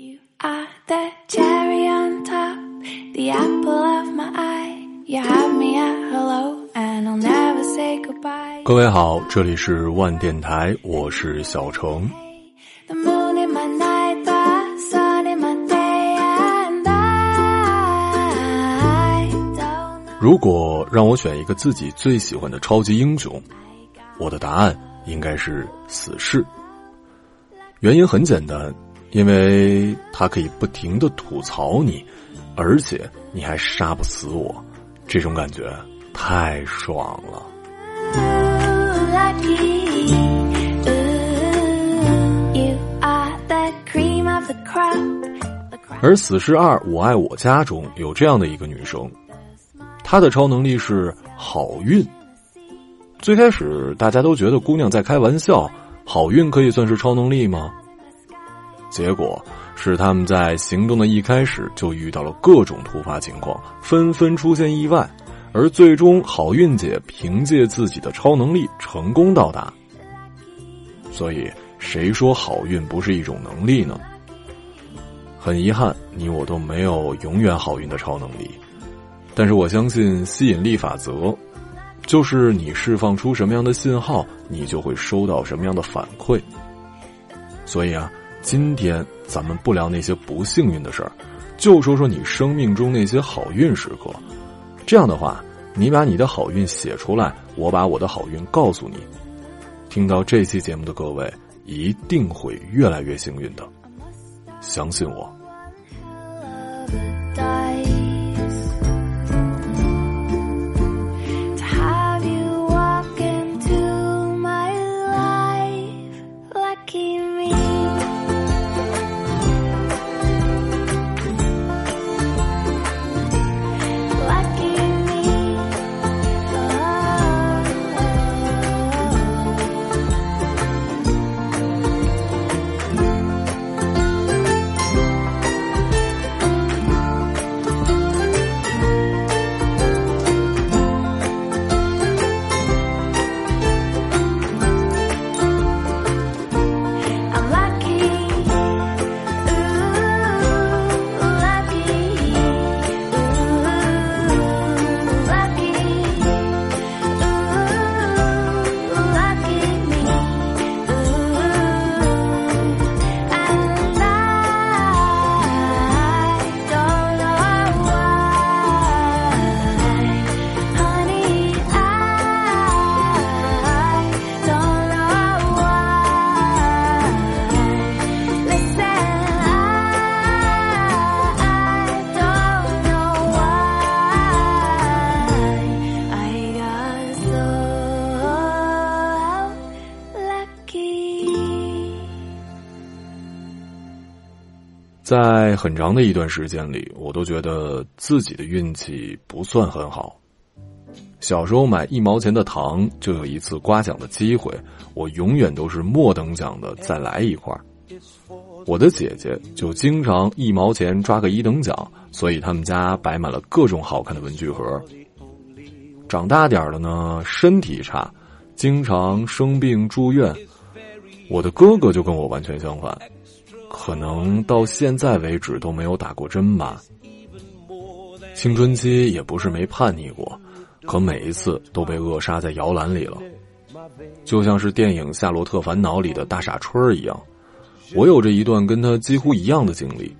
You are the cherry on top, the apple of my eye. You have me at hello, and I'll never say goodbye. 各位好，这里是万电台，我是小程。The moon in my night, the sun in my day, and I don't know. 如果让我选一个自己最喜欢的超级英雄，我的答案应该是死侍。原因很简单，因为他可以不停的吐槽你，而且你还杀不死我，这种感觉太爽了。而《死侍二：我爱我家》中有这样的一个女生，她的超能力是好运。最开始大家都觉得姑娘在开玩笑，好运可以算是超能力吗？结果是他们在行动的一开始就遇到了各种突发情况，纷纷出现意外，而最终好运姐凭借自己的超能力成功到达。所以，谁说好运不是一种能力呢？很遗憾，你我都没有永远好运的超能力，但是我相信吸引力法则，就是你释放出什么样的信号，你就会收到什么样的反馈。所以啊，今天咱们不聊那些不幸运的事儿，就说说你生命中那些好运时刻。这样的话，你把你的好运写出来，我把我的好运告诉你。听到这期节目的各位，一定会越来越幸运的，相信我。在很长的一段时间里，我都觉得自己的运气不算很好。小时候买一毛钱的糖就有一次刮奖的机会，我永远都是末等奖的再来一块儿。我的姐姐就经常一毛钱抓个一等奖，所以他们家摆满了各种好看的文具盒。长大点儿了呢，身体差，经常生病住院。我的哥哥就跟我完全相反，可能到现在为止都没有打过针吧。青春期也不是没叛逆过，可每一次都被扼杀在摇篮里了，就像是电影《夏洛特烦恼》里的大傻春儿一样。我有着一段跟他几乎一样的经历，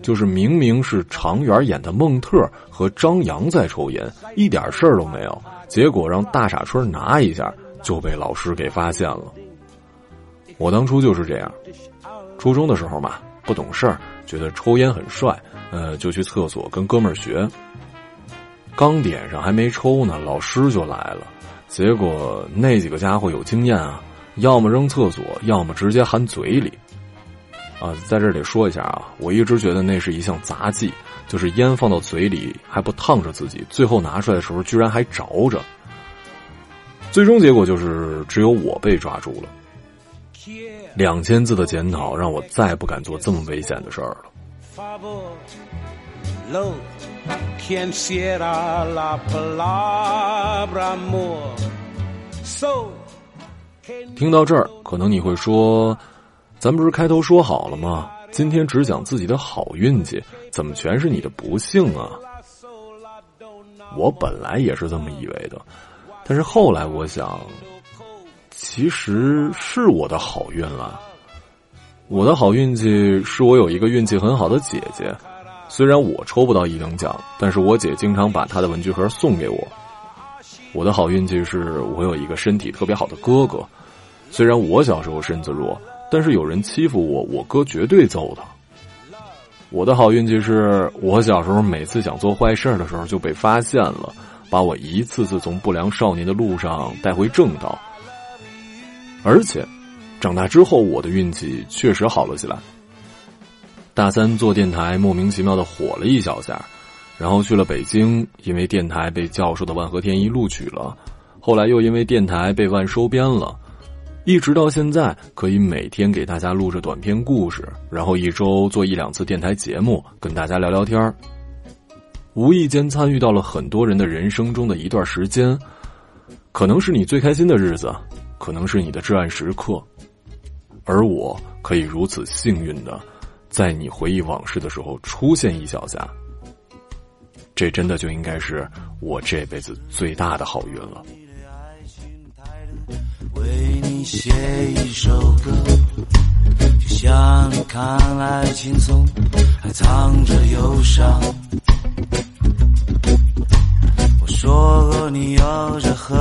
就是明明是常远演的孟特和张扬在抽烟，一点事儿都没有，结果让大傻春拿一下就被老师给发现了。我当初就是这样，初中的时候嘛，不懂事儿，觉得抽烟很帅，呃，就去厕所跟哥们儿学。刚点上还没抽呢，老师就来了。结果那几个家伙有经验啊，要么扔厕所，要么直接含嘴里。啊，在这里说一下啊，我一直觉得那是一项杂技，就是烟放到嘴里还不烫着自己，最后拿出来的时候居然还着着。最终结果就是只有我被抓住了。两千字的检讨让我再不敢做这么危险的事儿了。听到这儿，可能你会说，咱不是开头说好了吗？今天只讲自己的好运气，怎么全是你的不幸啊？我本来也是这么以为的，但是后来我想，其实是我的好运了。我的好运气是我有一个运气很好的姐姐，虽然我抽不到一等奖，但是我姐经常把她的文具盒送给我。我的好运气是我有一个身体特别好的哥哥，虽然我小时候身子弱，但是有人欺负我，我哥绝对揍他。我的好运气是我小时候每次想做坏事的时候就被发现了，把我一次次从不良少年的路上带回正道。而且，长大之后我的运气确实好了起来。大三做电台，莫名其妙的火了一小下，然后去了北京，因为电台被教授的万和天一录取了，后来又因为电台被万收编了。一直到现在，可以每天给大家录着短篇故事，然后一周做一两次电台节目，跟大家聊聊天儿。无意间参与到了很多人的人生中的一段时间，可能是你最开心的日子，可能是你的至暗时刻，而我可以如此幸运的，在你回忆往事的时候出现一小下，这真的就应该是我这辈子最大的好运了。为你写一首歌，就像你看来轻松，还藏着忧伤。我说过你有着和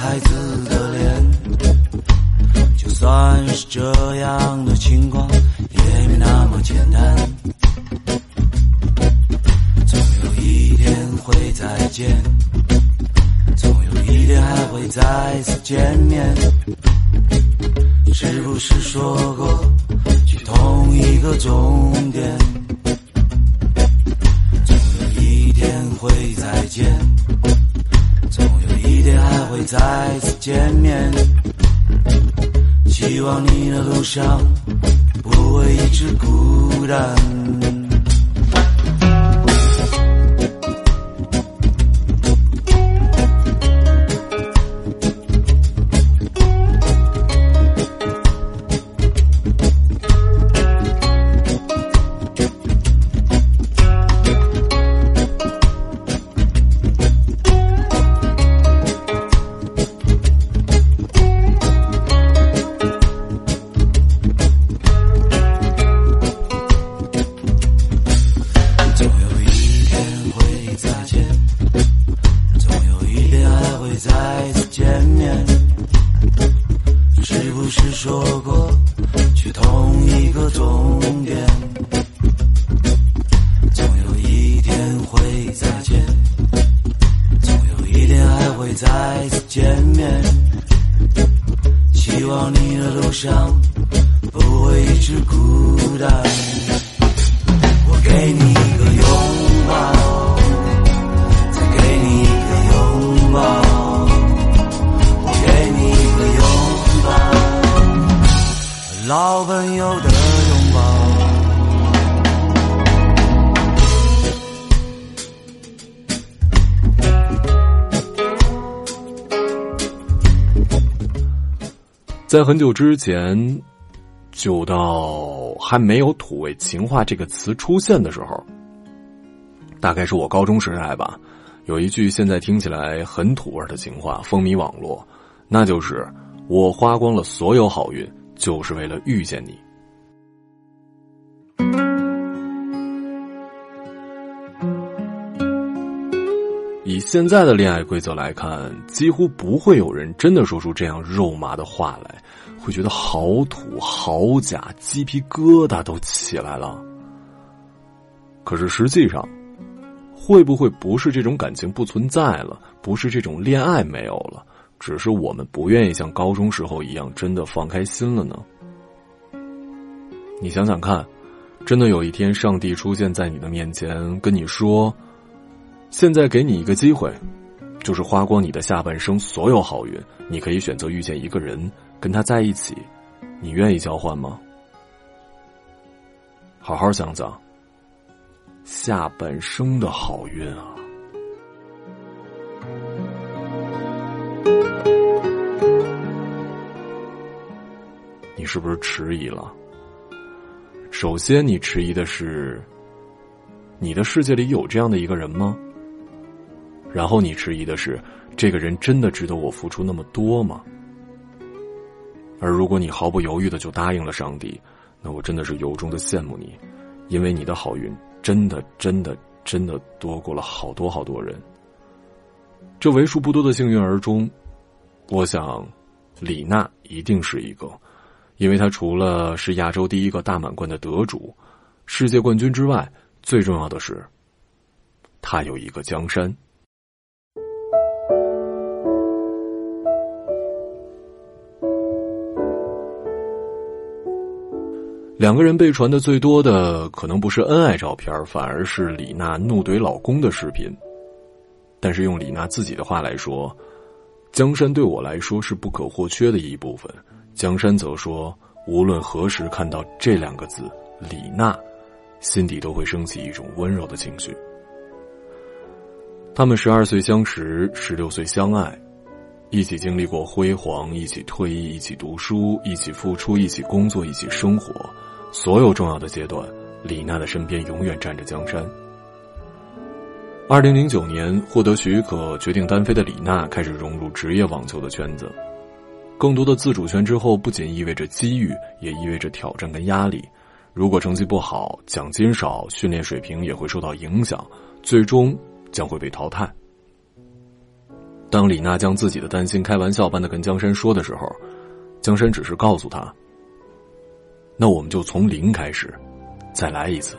孩子的脸，就算是这样你的路上不会一直孤单。我给你在很久之前，就到还没有“土味情话”这个词出现的时候，大概是我高中时代吧。有一句现在听起来很土味的情话风靡网络，那就是“我花光了所有好运，就是为了遇见你。”现在的恋爱规则来看，几乎不会有人真的说出这样肉麻的话来，会觉得好土、好假，鸡皮疙瘩都起来了。可是实际上，会不会不是这种感情不存在了，不是这种恋爱没有了，只是我们不愿意像高中时候一样真的放开心了呢？你想想看，真的有一天上帝出现在你的面前，跟你说。现在给你一个机会，就是花光你的下半生所有好运，你可以选择遇见一个人，跟他在一起，你愿意交换吗？好好想想，下半生的好运啊！你是不是迟疑了？首先，你迟疑的是，你的世界里有这样的一个人吗？然后，你迟疑的是，这个人真的值得我付出那么多吗？而如果你毫不犹豫的就答应了上帝，那我真的是由衷的羡慕你，因为你的好运真的、真的、真的多过了好多好多人。这为数不多的幸运儿中，我想，李娜一定是一个，因为她除了是亚洲第一个大满贯的得主、世界冠军之外，最重要的是，她有一个江山。两个人被传的最多的，可能不是恩爱照片，反而是李娜怒怼老公的视频。但是用李娜自己的话来说，江山对我来说是不可或缺的一部分。江山则说，无论何时看到这两个字“李娜”，心底都会升起一种温柔的情绪。他们十二岁相识，十六岁相爱，一起经历过辉煌，一起退役，一起读书，一起付出，一起工作，一起生活。所有重要的阶段，李娜的身边永远站着江山。二零零九年获得许可决定单飞的李娜开始融入职业网球的圈子，更多的自主权之后，不仅意味着机遇，也意味着挑战跟压力。如果成绩不好，奖金少，训练水平也会受到影响，最终将会被淘汰。当李娜将自己的担心开玩笑般的跟江山说的时候，江山只是告诉他：“那我们就从零开始，再来一次。”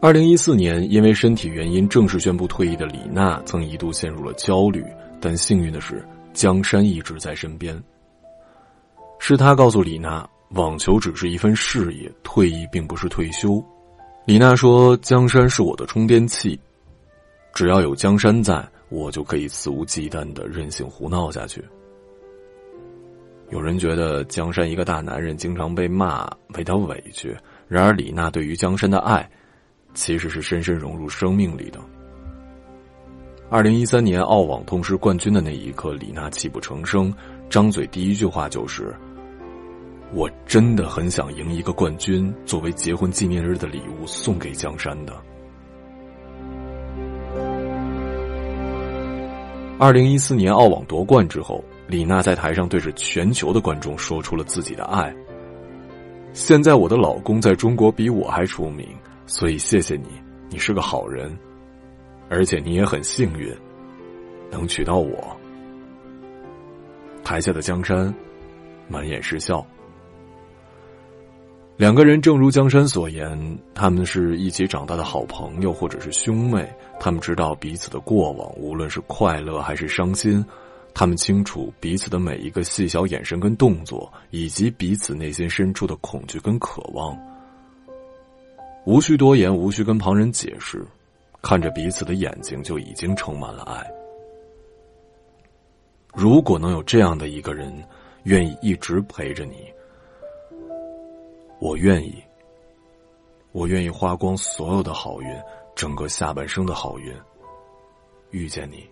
二零一四年，因为身体原因正式宣布退役的李娜，曾一度陷入了焦虑。但幸运的是，江山一直在身边。是他告诉李娜，网球只是一份事业，退役并不是退休。李娜说：“江山是我的充电器，只要有江山在，我就可以肆无忌惮的任性胡闹下去。”有人觉得江山一个大男人经常被骂，为他委屈。然而，李娜对于江山的爱。其实是深深融入生命里的。二零一三年澳网痛失冠军的那一刻，李娜泣不成声，张嘴第一句话就是：“我真的很想赢一个冠军，作为结婚纪念日的礼物送给江山的。”二零一四年澳网夺冠之后，李娜在台上对着全球的观众说出了自己的爱。现在我的老公在中国比我还出名。所以，谢谢你，你是个好人，而且你也很幸运，能娶到我。台下的江山满眼是笑。两个人正如江山所言，他们是一起长大的好朋友，或者是兄妹。他们知道彼此的过往，无论是快乐还是伤心，他们清楚彼此的每一个细小眼神跟动作，以及彼此内心深处的恐惧跟渴望。无需多言，无需跟旁人解释，看着彼此的眼睛就已经充满了爱。如果能有这样的一个人，愿意一直陪着你，我愿意。我愿意花光所有的好运，整个下半生的好运，遇见你。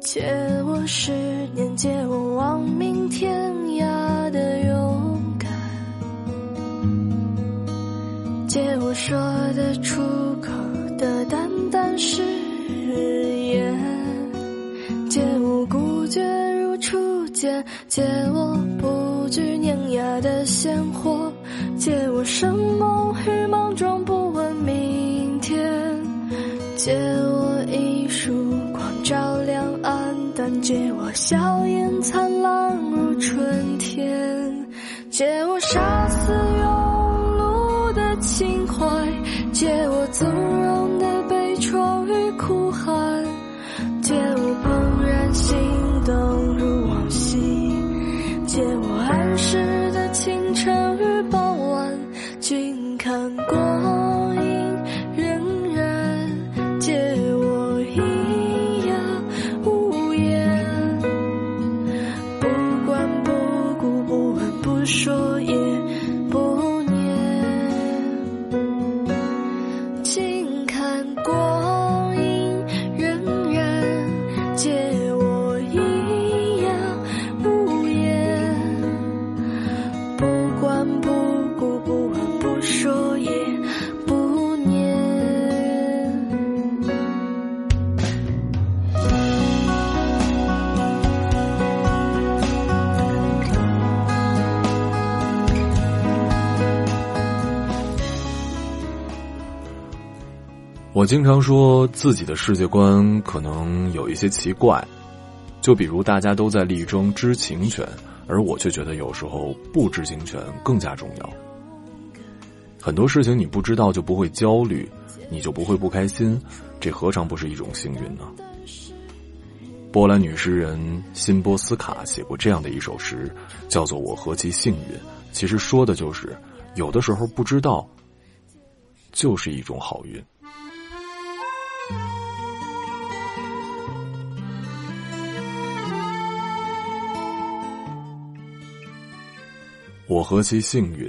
借我十年，借我借我不惧碾压的鲜活，借我生猛与莽撞，不问明天。借我一束光照亮暗淡，借我笑颜灿烂如春天。借我我经常说自己的世界观可能有一些奇怪，就比如大家都在力争知情权，而我却觉得有时候不知情权更加重要。很多事情你不知道就不会焦虑，你就不会不开心，这何尝不是一种幸运呢？波兰女诗人辛波斯卡写过这样的一首诗，叫做《我何其幸运》。其实说的就是，有的时候不知道，就是一种好运。我何其幸运，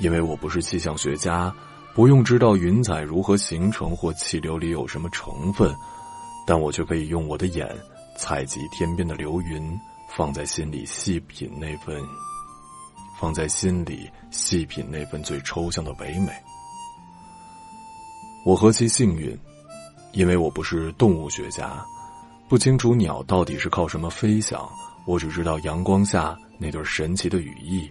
因为我不是气象学家，不用知道云彩如何形成或气流里有什么成分，但我却可以用我的眼采集天边的流云，放在心里细品那份，放在心里细品那份最抽象的唯美。我何其幸运，因为我不是动物学家，不清楚鸟到底是靠什么飞翔，我只知道阳光下。那对神奇的羽翼，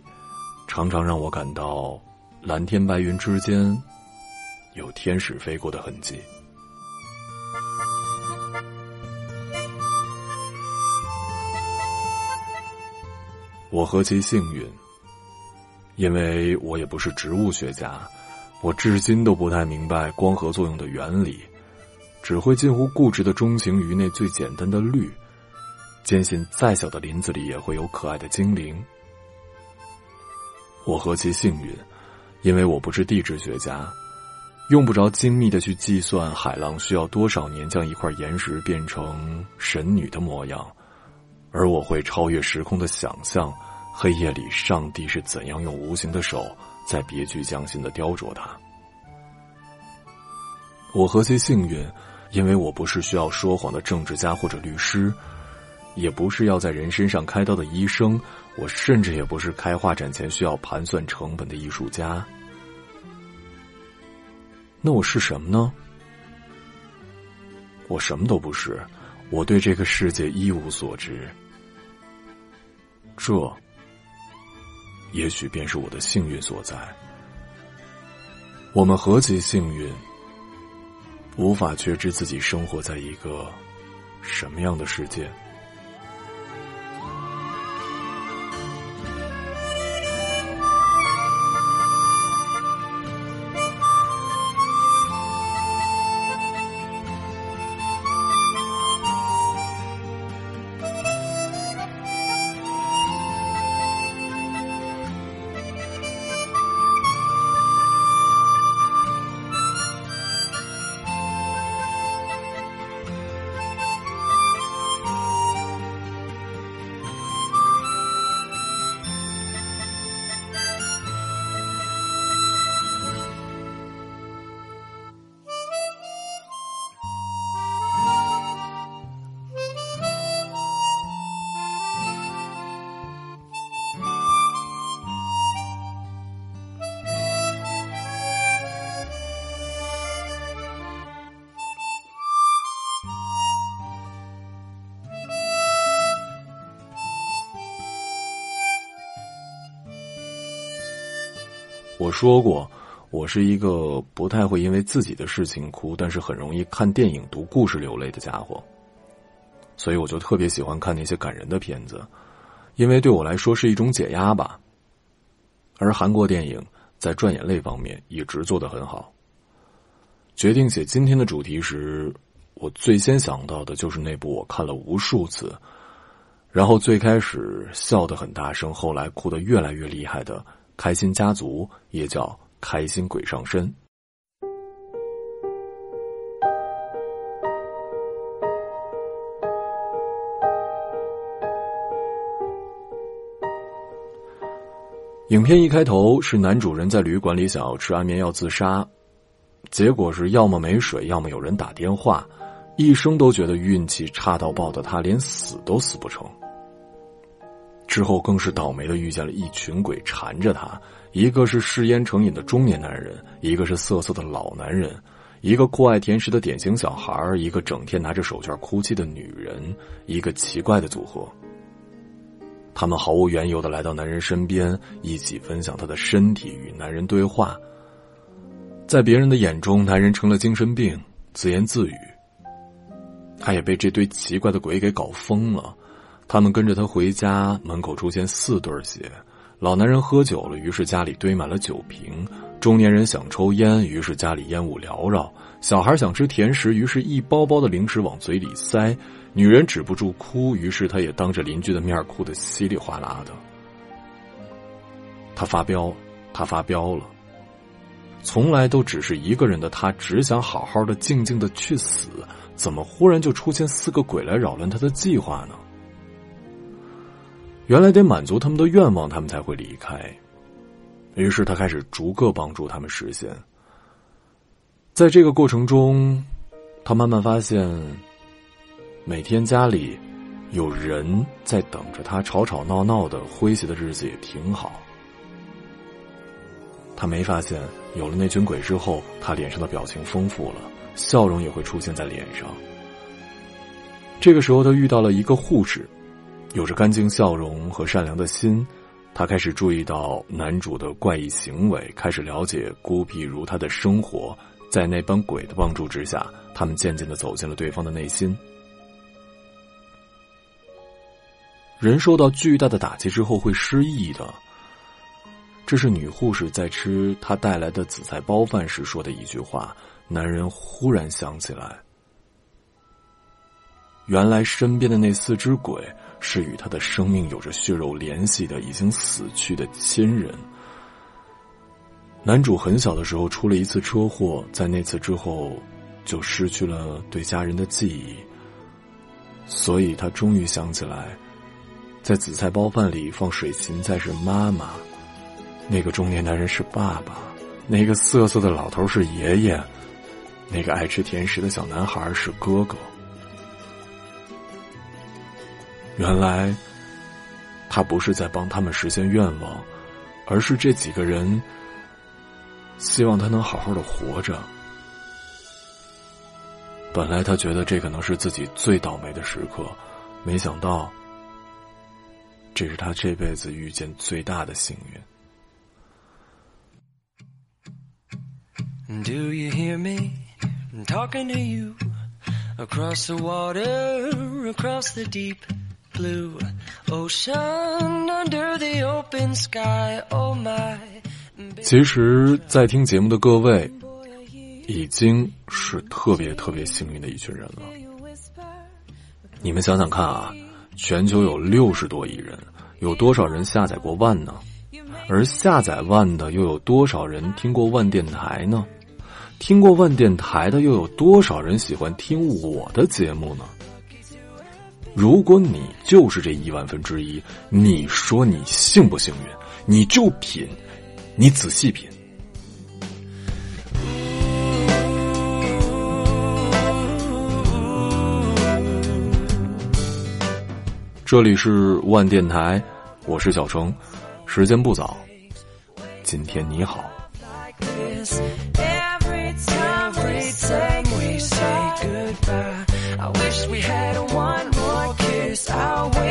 常常让我感到蓝天白云之间有天使飞过的痕迹。我何其幸运，因为我也不是植物学家，我至今都不太明白光合作用的原理，只会近乎固执的钟情于那最简单的绿。坚信再小的林子里也会有可爱的精灵。我何其幸运，因为我不是地质学家，用不着精密的去计算海浪需要多少年将一块岩石变成神女的模样，而我会超越时空的想象，黑夜里上帝是怎样用无形的手在别具匠心的雕琢它。我何其幸运，因为我不是需要说谎的政治家或者律师。也不是要在人身上开刀的医生，我甚至也不是开画展前需要盘算成本的艺术家。那我是什么呢？我什么都不是，我对这个世界一无所知。这，也许便是我的幸运所在。我们何其幸运，无法确知自己生活在一个什么样的世界。我说过，我是一个不太会因为自己的事情哭，但是很容易看电影、读故事流泪的家伙。所以我就特别喜欢看那些感人的片子，因为对我来说是一种解压吧。而韩国电影在赚眼泪方面一直做得很好。决定写今天的主题时，我最先想到的就是那部我看了无数次，然后最开始笑得很大声，后来哭得越来越厉害的。开心家族也叫开心鬼上身。影片一开头是男主人在旅馆里想要吃安眠药自杀，结果是要么没水，要么有人打电话，一生都觉得运气差到爆的他，连死都死不成。之后更是倒霉的遇见了一群鬼缠着他，一个是嗜烟成瘾的中年男人，一个是色色的老男人，一个酷爱甜食的典型小孩一个整天拿着手绢哭泣的女人，一个奇怪的组合。他们毫无缘由的来到男人身边，一起分享他的身体，与男人对话。在别人的眼中，男人成了精神病，自言自语。他也被这堆奇怪的鬼给搞疯了。他们跟着他回家，门口出现四对鞋。老男人喝酒了，于是家里堆满了酒瓶。中年人想抽烟，于是家里烟雾缭绕。小孩想吃甜食，于是一包包的零食往嘴里塞。女人止不住哭，于是她也当着邻居的面哭得稀里哗啦的。他发飙，他发飙了。从来都只是一个人的他，只想好好的、静静的去死，怎么忽然就出现四个鬼来扰乱他的计划呢？原来得满足他们的愿望，他们才会离开。于是他开始逐个帮助他们实现。在这个过程中，他慢慢发现，每天家里有人在等着他，吵吵闹闹的诙谐的日子也挺好。他没发现，有了那群鬼之后，他脸上的表情丰富了，笑容也会出现在脸上。这个时候，他遇到了一个护士，有着干净笑容和善良的心。他开始注意到男主的怪异行为，开始了解孤僻如他的生活。在那帮鬼的帮助之下，他们渐渐的走进了对方的内心。人受到巨大的打击之后会失忆的。这是女护士在吃她带来的紫菜包饭时说的一句话。男人忽然想起来，原来身边的那四只鬼是与他的生命有着血肉联系的已经死去的亲人。男主很小的时候出了一次车祸，在那次之后就失去了对家人的记忆，所以他终于想起来，在紫菜包饭里放水芹菜是妈妈。那个中年男人是爸爸，那个瑟瑟的老头是爷爷，那个爱吃甜食的小男孩是哥哥。原来，他不是在帮他们实现愿望，而是这几个人希望他能好好的活着。本来他觉得这可能是自己最倒霉的时刻，没想到，这是他这辈子遇见最大的幸运。Do you hear me talking to you across the water, across the deep blue ocean, under the open sky? Oh my. 其实，在听节目的各位，已经是特别特别幸运的一群人了。你们想想看啊，全球有六十多亿人，有多少人下载过万呢？而下载万的又有多少人听过万电台呢？听过万电台的又有多少人喜欢听我的节目呢？如果你就是这一万分之一，你说你幸不幸运？你就品，你仔细品。这里是万电台，我是小程，时间不早，今天你好。I'll.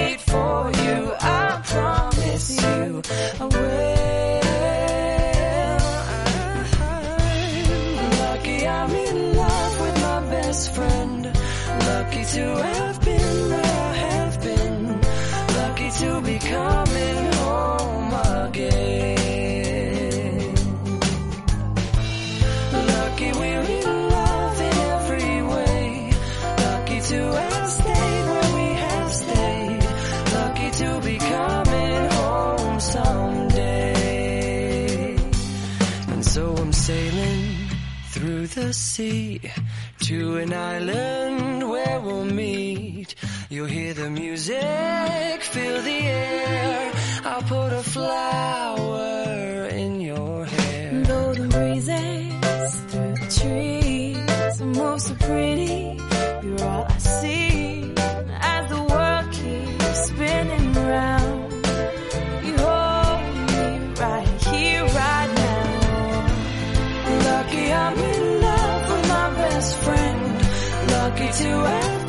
Sea to an island where we'll meet. You'll hear the music, feel the air. I'll put a flower to earth.